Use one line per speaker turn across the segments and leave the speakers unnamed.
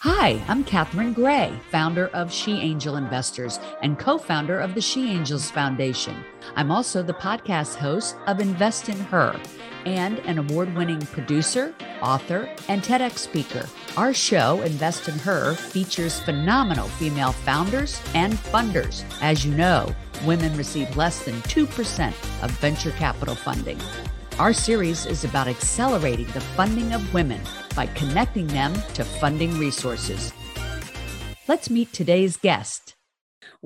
Hi, I'm Catherine Gray, founder of She Angel Investors and co founder of the She Angels Foundation. I'm also the podcast host of Invest in Her and an award winning producer, author, and TEDx speaker. Our show, Invest in Her, features phenomenal female founders and funders. As you know, women receive less than 2% of venture capital funding. Our series is about accelerating the funding of women by connecting them to funding resources. Let's meet today's guest.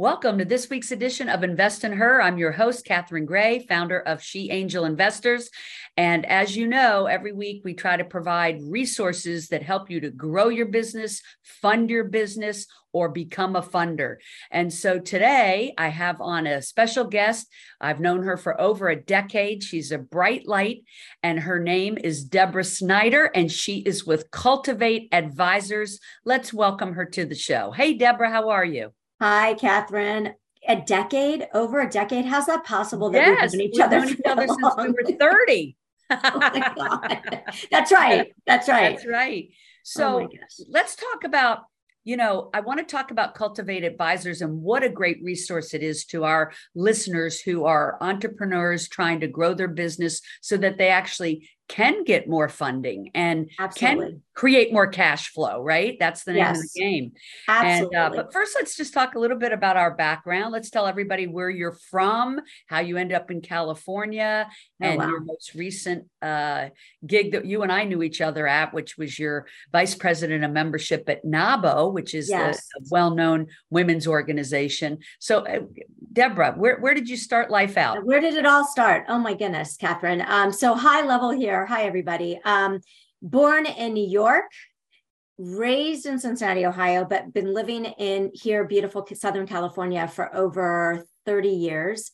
Welcome to this week's edition of Invest in Her. I'm your host, Catherine Gray, founder of She Angel Investors. And as you know, every week we try to provide resources that help you to grow your business, fund your business, or become a funder. And so today I have on a special guest. I've known her for over a decade. She's a bright light, and her name is Deborah Snyder, and she is with Cultivate Advisors. Let's welcome her to the show. Hey, Deborah, how are you?
Hi, Catherine. A decade, over a decade. How's that possible that yes, we've known each we've other, known each other
since we were 30?
oh. That's right. That's right.
That's right. So oh let's talk about you know, I want to talk about Cultivate Advisors and what a great resource it is to our listeners who are entrepreneurs trying to grow their business so that they actually can get more funding and Absolutely. can create more cash flow, right? That's the name yes. of the game.
Absolutely. And, uh,
but first, let's just talk a little bit about our background. Let's tell everybody where you're from, how you end up in California, oh, and wow. your most recent uh, gig that you and I knew each other at, which was your vice president of membership at NAWBO, which is yes. a, a well known women's organization. So, uh, Deborah, where, where did you start life out?
Where did it all start? Oh, my goodness, Catherine. Um, so, high level here Hi, everybody. Um, born in New York, raised in Cincinnati, Ohio, but been living in here, beautiful Southern California, for over 30 years.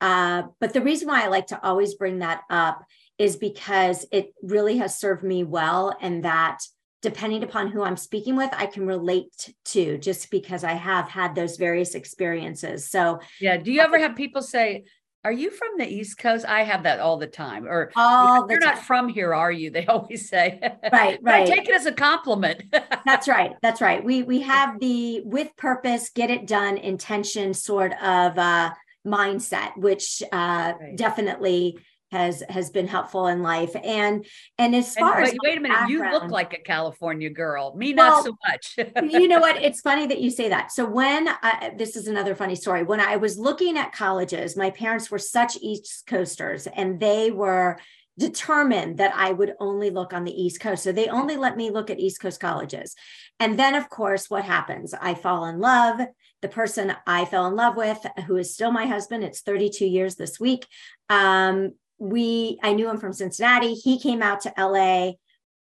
Uh, but the reason why I like to always bring that up is because it really has served me well, and that depending upon who I'm speaking with, I can relate to just because I have had those various experiences. So,
yeah. Do you ever have people say, are you from the East Coast? I have that all the time. Or
all
you're not from here, are you? They always say.
Right, right.
I take it as a compliment.
that's right. That's right. We we have the with purpose, get it done, intention sort of uh, mindset, which uh, right. definitely has has been helpful in life. And and as far
and,
as
wait a minute you look like a california girl. Me not so much.
you know what? It's funny that you say that. So when I, this is another funny story. When i was looking at colleges my parents were such east coasters and they were determined that i would only look on the east coast. So they only let me look at east coast colleges. And then of course what happens? I fall in love. The person I fell in love with, who is still my husband, it's 32 years this week, um, we I knew him from Cincinnati. He came out to LA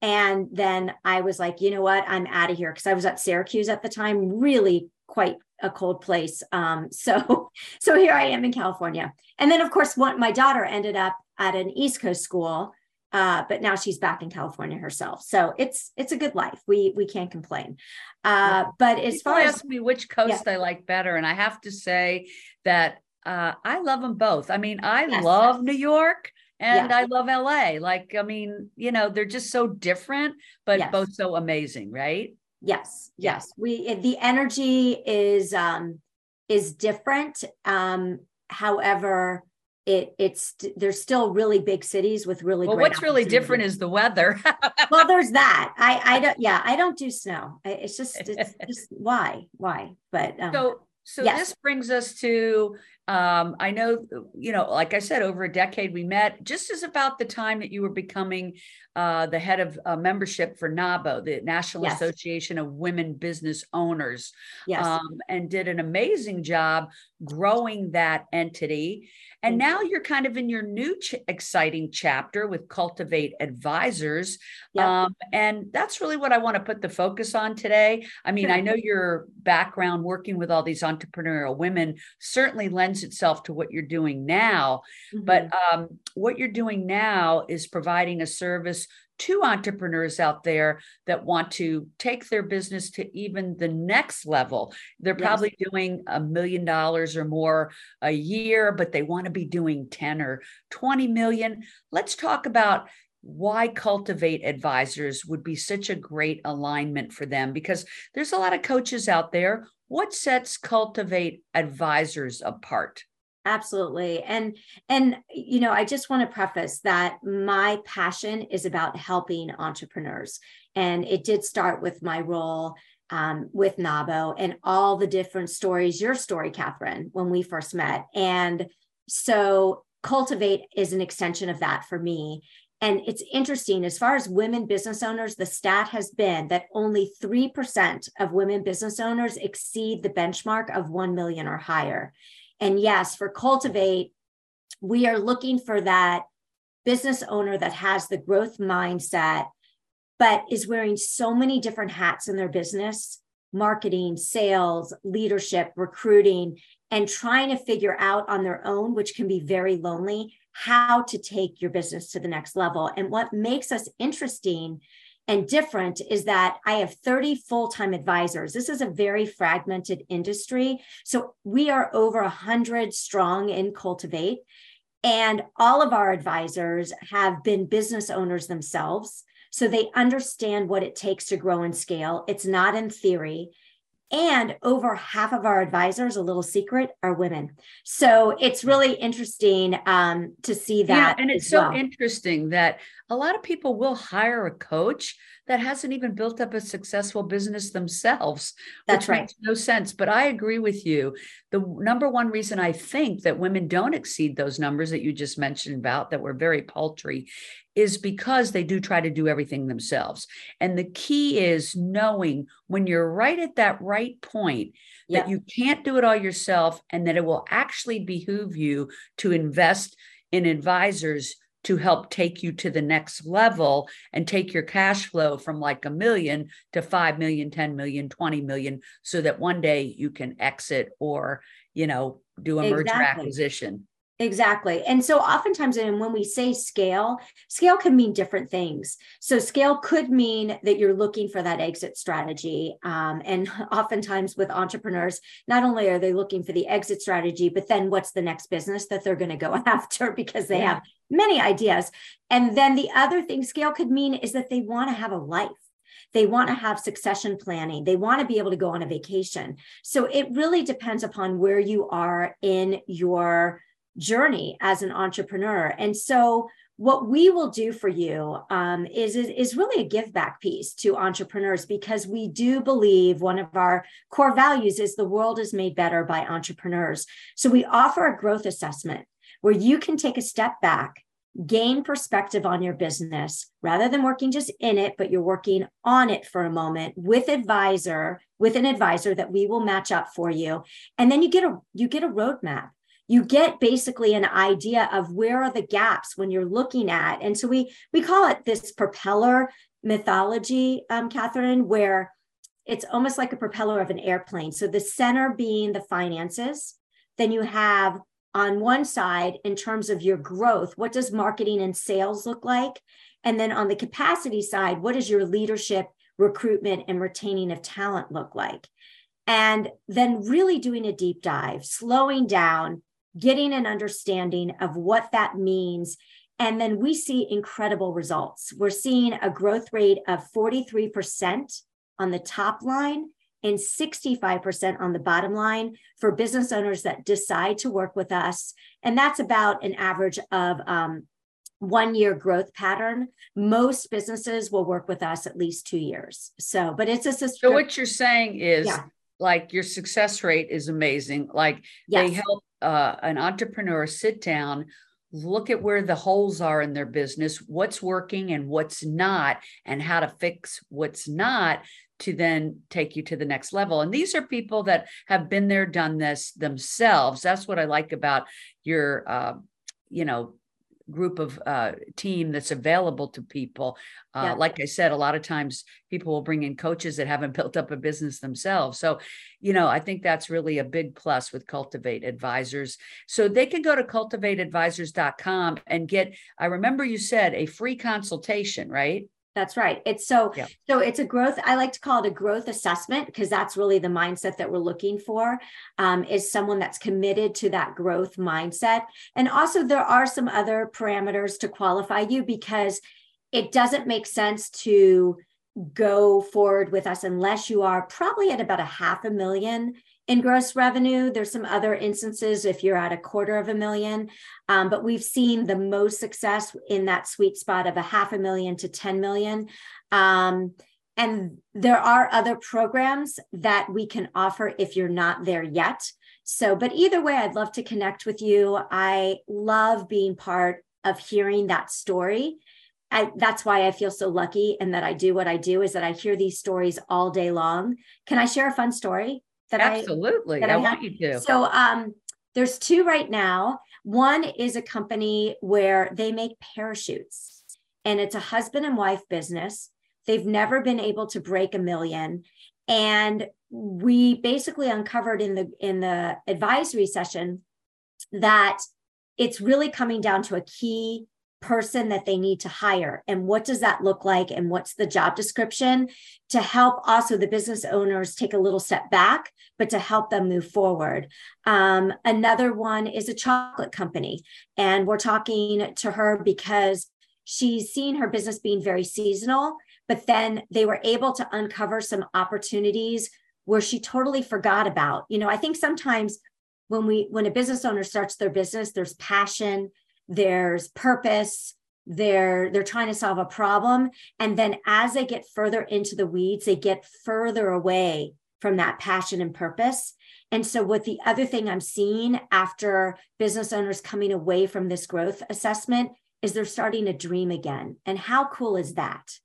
and then I was like, you know what? I'm out of here because I was at Syracuse at the time, really quite a cold place. Um, so so here I am in California. And then of course what my daughter ended up at an East Coast school. Uh, but now she's back in California herself. So it's it's a good life. We we can't complain. Uh, but as
People
far as
me which coast yeah. I like better, and I have to say that uh, I love them both. I mean, I yes. love New York and yes. I love LA. Like, I mean, you know, they're just so different, but yes. both so amazing, right?
Yes, yes. We eh, the energy is um is different. Um, however, it it's there's still really big cities with really
well what's really different is the weather
well there's that i i don't yeah i don't do snow it's just it's just why why but
um, so so yes. this brings us to um, I know, you know, like I said, over a decade we met just as about the time that you were becoming uh, the head of uh, membership for NAWBO, the National yes. Association of Women Business Owners,
yes. um,
and did an amazing job growing that entity. And now you're kind of in your new ch- exciting chapter with Cultivate Advisors. Yep. Um, and that's really what I want to put the focus on today. I mean, I know your background working with all these entrepreneurial women certainly lends itself to what you're doing now. Mm-hmm. But um, what you're doing now is providing a service to entrepreneurs out there that want to take their business to even the next level. They're yes. probably doing a million dollars or more a year, but they want to be doing 10 or 20 million. Let's talk about why cultivate advisors would be such a great alignment for them because there's a lot of coaches out there. What sets cultivate advisors apart?
Absolutely. And and you know i just want to preface that my passion is about helping entrepreneurs. And it did start with my role um, with NAWBO and all the different stories your story catherine when we first met. And so cultivate is an extension of that for me and it's interesting, as far as women business owners, the stat has been that only 3% of women business owners exceed the benchmark of 1 million or higher. And yes, for Cultivate, we are looking for that business owner that has the growth mindset, but is wearing so many different hats in their business marketing, sales, leadership, recruiting, and trying to figure out on their own, which can be very lonely, how to take your business to the next level. And what makes us interesting and different is that I have 30 full time advisors. This is a very fragmented industry. So we are over 100 strong in Cultivate. And all of our advisors have been business owners themselves. So they understand what it takes to grow and scale. It's not in theory. And over half of our advisors, a little secret, are women. So it's really interesting um, to see that.
Yeah, and it's so well. interesting that a lot of people will hire a coach that hasn't even built up a successful business themselves.
That's right.
Makes no sense. But I agree with you. The number one reason I think that women don't exceed those numbers that you just mentioned about that were very paltry is because they do try to do everything themselves. And the key is knowing when you're right at that right point that you can't do it all yourself and that it will actually behoove you to invest in advisors to help take you to the next level and take your cash flow from like a million to 5 million 10 million 20 million so that one day you can exit or you know do a exactly. merger acquisition
Exactly. And so oftentimes and when we say scale, scale can mean different things. So scale could mean that you're looking for that exit strategy. Um, and oftentimes with entrepreneurs, not only are they looking for the exit strategy, but then what's the next business that they're going to go after because they yeah. have many ideas. And then the other thing scale could mean is that they want to have a life. They want to have succession planning. They want to be able to go on a vacation. So it really depends upon where you are in your journey as an entrepreneur. And so, what we will do for you um, is, is, is really a give back piece to entrepreneurs because we do believe one of our core values is the world is made better by entrepreneurs. So we offer a growth assessment where you can take a step back, gain perspective on your business rather than working just in it, but you're working on it for a moment with advisor with an advisor that we will match up for you, and then you get a you get a roadmap. You get basically an idea of where are the gaps when you're looking at. And so we we call it this propeller methodology um, catherine where it's almost like a propeller of an airplane. So the center being the finances then you have on one side in terms of your growth what does marketing and sales look like and then on the capacity side what does your leadership recruitment and retaining of talent look like and then really doing a deep dive slowing down getting an understanding of what that means. And then we see incredible results. We're seeing a growth rate of 43% on the top line and 65% on the bottom line for business owners that decide to work with us. And that's about an average of um, one year growth pattern. Most businesses will work with us at least two years. So, but it's a
So, what you're saying is yeah. like your success rate is amazing. Like yes. they help uh, an entrepreneur sit down look at where the holes are in their business what's working and what's not and how to fix what's not to then take you to the next level. And these are people that have been there done this themselves. That's what i like about your uh, you know group of uh, team that's available to people. Uh, yeah. Like I said, a lot of times people will bring in coaches that haven't built up a business themselves. So, you know, I think that's really a big plus with Cultivate Advisors. So they can go to cultivateadvisors.com and get, I remember you said a free consultation, right?
That's right. It's so yeah. so it's a growth. I like to call it a growth assessment because that's really the mindset that we're looking for. Um, is someone that's committed to that growth mindset, and also there are some other parameters to qualify you because it doesn't make sense to go forward with us unless you are probably at about a half a million in gross revenue. There's some other instances if you're at a quarter of a million, um, but we've seen the most success in that sweet spot of a half a million to 10 million. Um, and there are other programs that we can offer if you're not there yet. So, but either way, I'd love to connect with you. I love being part of hearing that story I, that's why I feel so lucky and that I do what I do is that I hear these stories all day long. Can I share a fun story
that Absolutely. I, that I, I want you to.
So um, there's two right now. One is a company where they make parachutes and it's a husband and wife business. They've never been able to break a million. And we basically uncovered in the in the advisory session that it's really coming down to a key person that they need to hire? And what does that look like? And what's the job description to help also the business owners take a little step back but to help them move forward? Um, another one is a chocolate company. And we're talking to her because she's seen her business being very seasonal but then they were able to uncover some opportunities where she totally forgot about. You know i think sometimes when we when a business owner starts their business there's passion there's purpose they're they're trying to solve a problem. And then as they get further into the weeds they get further away from that passion and purpose. And so what the other thing i'm seeing after business owners coming away from this growth assessment is they're starting to dream again. And how cool is that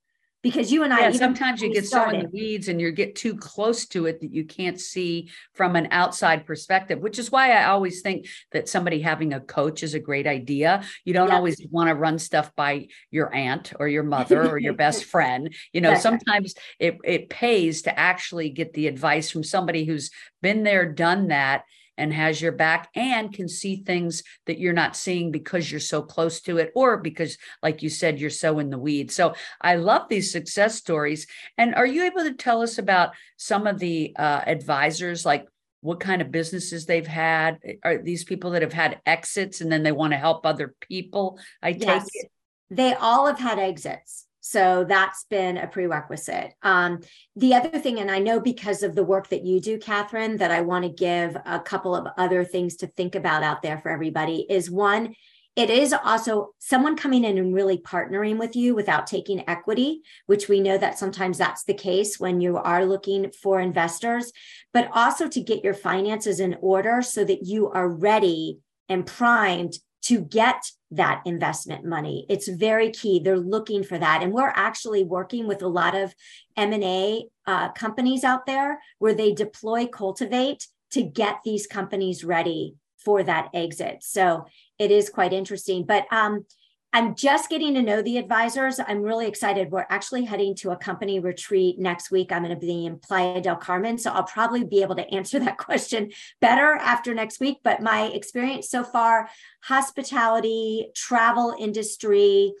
because you and I
yeah, sometimes you get started, so in the weeds and you get too close to it that you can't see from an outside perspective, which is why I always think that somebody having a coach is a great idea. You don't yeah. always want to run stuff by your aunt or your mother or your best friend. You know, sometimes it it pays to actually get the advice from somebody who's been there, done that and has your back and can see things that you're not seeing because you're so close to it or because like you said you're so in the weeds. So i love these success stories. And are you able to tell us about some of the uh, advisors like what kind of businesses they've had? Are these people that have had exits and then they want to help other people? I take it.
They all have had exits so that's been a prerequisite. Um, the other thing, and I know because of the work that you do, Catherine, that I want to give a couple of other things to think about out there for everybody is one, it is also someone coming in and really partnering with you without taking equity, which we know that sometimes that's the case when you are looking for investors, but also to get your finances in order so that you are ready and primed to get that investment money. It's very key. They're looking for that. And we're actually working with a lot of m&a uh, companies out there where they deploy cultivate to get these companies ready for that exit. So it is quite interesting. But um, I'm just getting to know the advisors. I'm really excited. We're actually heading to a company retreat next week. I'm going to be in Playa del Carmen. So I'll probably be able to answer that question better after next week. But my experience so far hospitality, travel industry,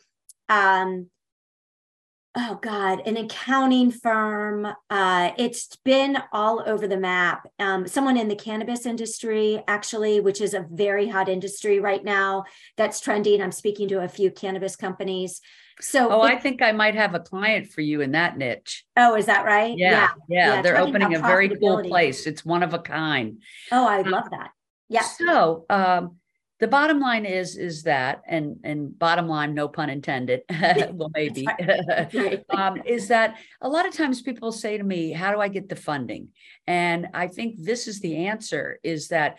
um, oh god an accounting firm uh, it's been all over the map. Um, someone in the cannabis industry actually which is a very hot industry right now that's trending. I'm speaking to a few cannabis companies. So
oh it, i think i might have a client for you in that niche.
Oh is that right?
Yeah yeah, yeah. yeah they're opening a very cool place. It's one of a kind.
Oh i um, love that. Yeah.
so um, the bottom line is is that and and bottom line no pun intended well maybe um, is that a lot of times people say to me how do i get the funding and i think this is the answer is that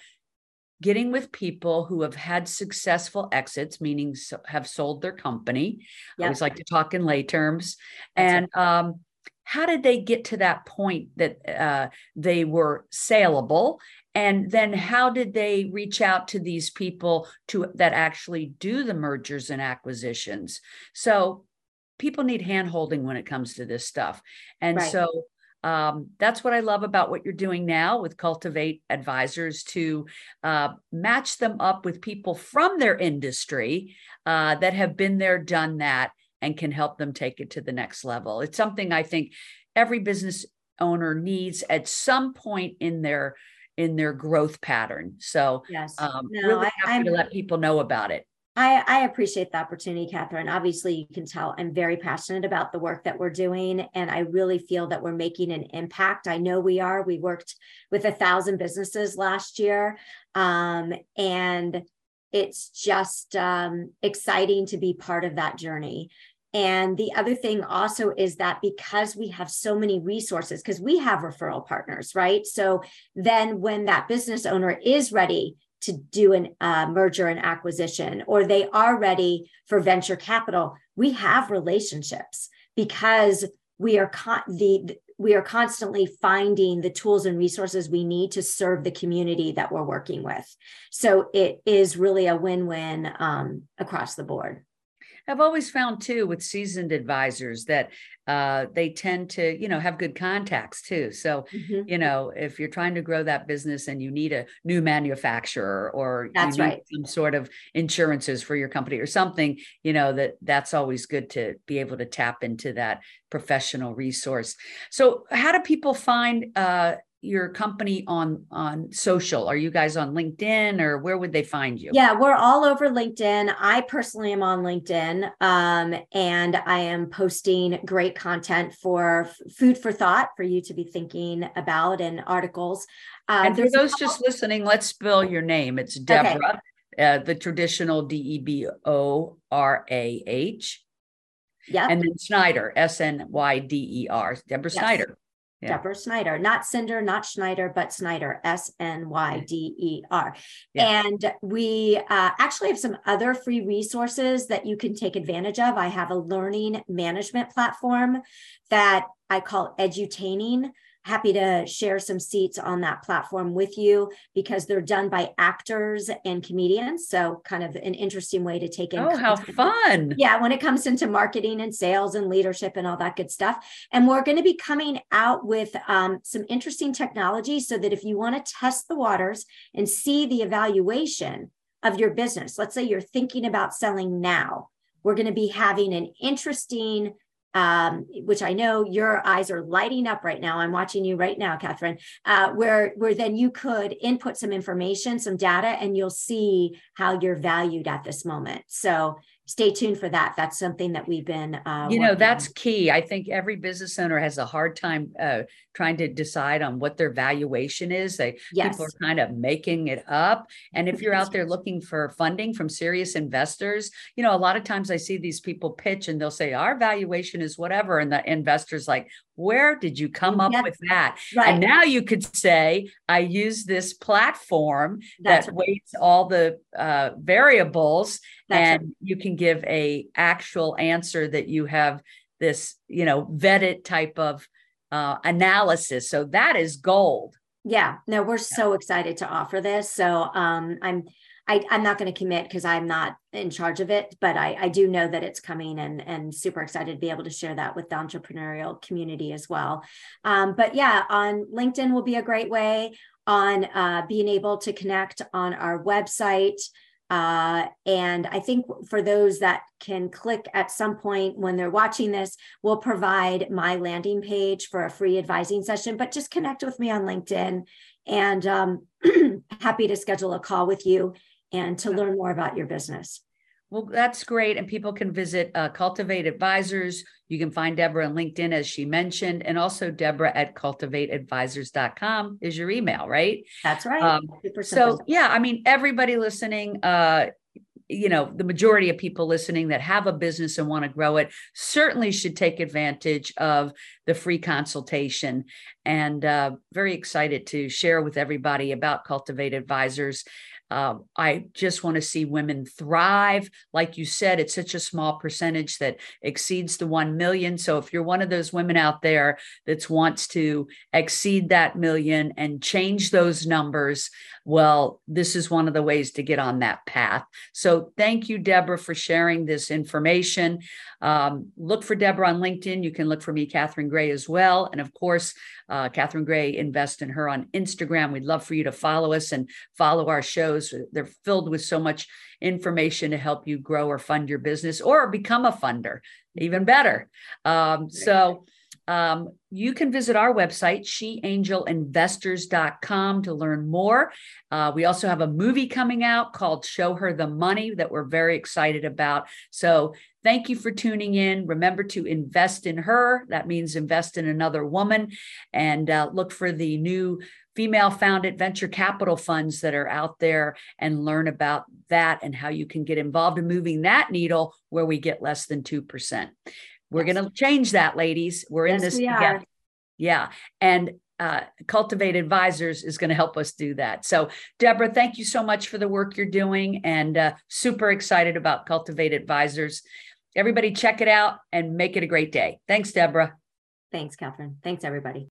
getting with people who have had successful exits meaning so, have sold their company yep. i always like to talk in lay terms That's and right. um, how did they get to that point that uh, they were saleable and then how did they reach out to these people to that actually do the mergers and acquisitions so people need handholding when it comes to this stuff and right. so um, that's what I love about what you're doing now with Cultivate Advisors to uh, match them up with people from their industry uh, that have been there, done that, and can help them take it to the next level. It's something I think every business owner needs at some point in their in their growth pattern. So
yes,
um, no, really happy I, to let people know about it.
I, I, appreciate the opportunity, Catherine. Obviously, you can tell I'm very passionate about the work that we're doing, and I really feel that we're making an impact. I know we are. We worked with a thousand businesses last year, um, and it's just um, exciting to be part of that journey. And the other thing also is that because we have so many resources, because we have referral partners, right? So then when that business owner is ready to do a uh, merger and acquisition, or they are ready for venture capital, we have relationships because we are con- the we are constantly finding the tools and resources we need to serve the community that we're working with. So it is really a win-win um, across the board.
I've always found too with seasoned advisors that uh, they tend to, you know, have good contacts too. So, mm-hmm. you know, if you're trying to grow that business and you need a new manufacturer or
that's right.
some sort of insurances for your company or something, you know, that that's always good to be able to tap into that professional resource. So, how do people find uh, your company on on social? Are you guys on LinkedIn or where would they find you?
Yeah, we're all over LinkedIn. I personally am on LinkedIn, um, and I am posting great content for food for thought for you to be thinking about and articles.
Uh, and for those just listening, let's spell your name. It's Deborah, okay. uh, the traditional D E B O R A H.
Yeah.
And then Snyder, S N Y D E R, Deborah yes. Snyder.
Yeah. Deborah Snyder, not Cinder, not Schneider, but Snyder, S N Y D E R. Yeah. And we uh, actually have some other free resources that you can take advantage of. I have a learning management platform that I call Edutaining happy to share some seats on that platform with you because they're done by actors and comedians. So, kind of an interesting way to take in.
Oh, how fun!
Yeah, when it comes into marketing and sales and leadership and all that good stuff. And we're going to be coming out with um, some interesting technology so that if you want to test the waters and see the evaluation of your business, let's say you're thinking about selling now, we're going to be having an interesting um, which I know your eyes are lighting up right now. I'm watching you right now, Catherine, uh, where, where then you could input some information, some data, and you'll see how you're valued at this moment. So stay tuned for that. That's something that we've been. Uh,
you know, that's on. key. I think every business owner has a hard time uh, trying to decide on what their valuation is. They yes. people are kind of making it up. And if you're out there looking for funding from serious investors, you know, a lot of times I see these people pitch and they'll say our valuation is whatever, and the investors like, where did you come up with that? Right. And now you could say, I use this platform That's that right. weights all the uh, variables, That's and right. you can give a actual answer that you have this, you know, vetted type of uh, analysis. So that is gold.
Yeah, no, we're so excited to offer this. So um, I'm I, am not going to commit because I'm not in charge of it, but I, I, do know that it's coming and, and super excited to be able to share that with the entrepreneurial community as well. Um, but yeah, on LinkedIn will be a great way on uh, being able to connect on our website. Uh, and I think for those that can click at some point when they're watching this, we'll provide my landing page for a free advising session, but just connect with me on LinkedIn and um, happy to schedule a call with you and to learn more about your business.
Well, that's great. And people can visit uh, Cultivate Advisors. You can find Deborah on LinkedIn, as she mentioned, and also Deborah at cultivateadvisors.com is your email, right?
That's right. Um,
so, yeah, I mean, everybody listening, uh, you know, the majority of people listening that have a business and want to grow it certainly should take advantage of the free consultation. And uh, very excited to share with everybody about Cultivate Advisors. Um, I just want to see women thrive. Like you said, it's such a small percentage that exceeds the 1 million. So if you're one of those women out there that wants to exceed that million and change those numbers, well, this is one of the ways to get on that path. So thank you, Deborah, for sharing this information. Um, look for Deborah on LinkedIn. You can look for me, Catherine Gray, as well. And of course, uh, Catherine Gray, invest in her on Instagram. We'd love for you to follow us and follow our shows. They're filled with so much information to help you grow or fund your business or become a funder, even better. Um, so, um, you can visit our website, sheangelinvestors.com, to learn more. Uh, we also have a movie coming out called Show Her the Money that we're very excited about. So thank you for tuning in. Remember to invest in her. That means invest in another woman and uh, look for the new female founded venture capital funds that are out there and learn about that and how you can get involved in moving that needle where we get less than 2%. We're yes. going to change that, ladies. We're yes, in this we together. Are. Yeah. And uh, Cultivate Advisors is going to help us do that. So, Deborah, thank you so much for the work you're doing and uh, super excited about Cultivate Advisors. Everybody, check it out and make it a great day. Thanks, Deborah.
Thanks, Catherine. Thanks, everybody.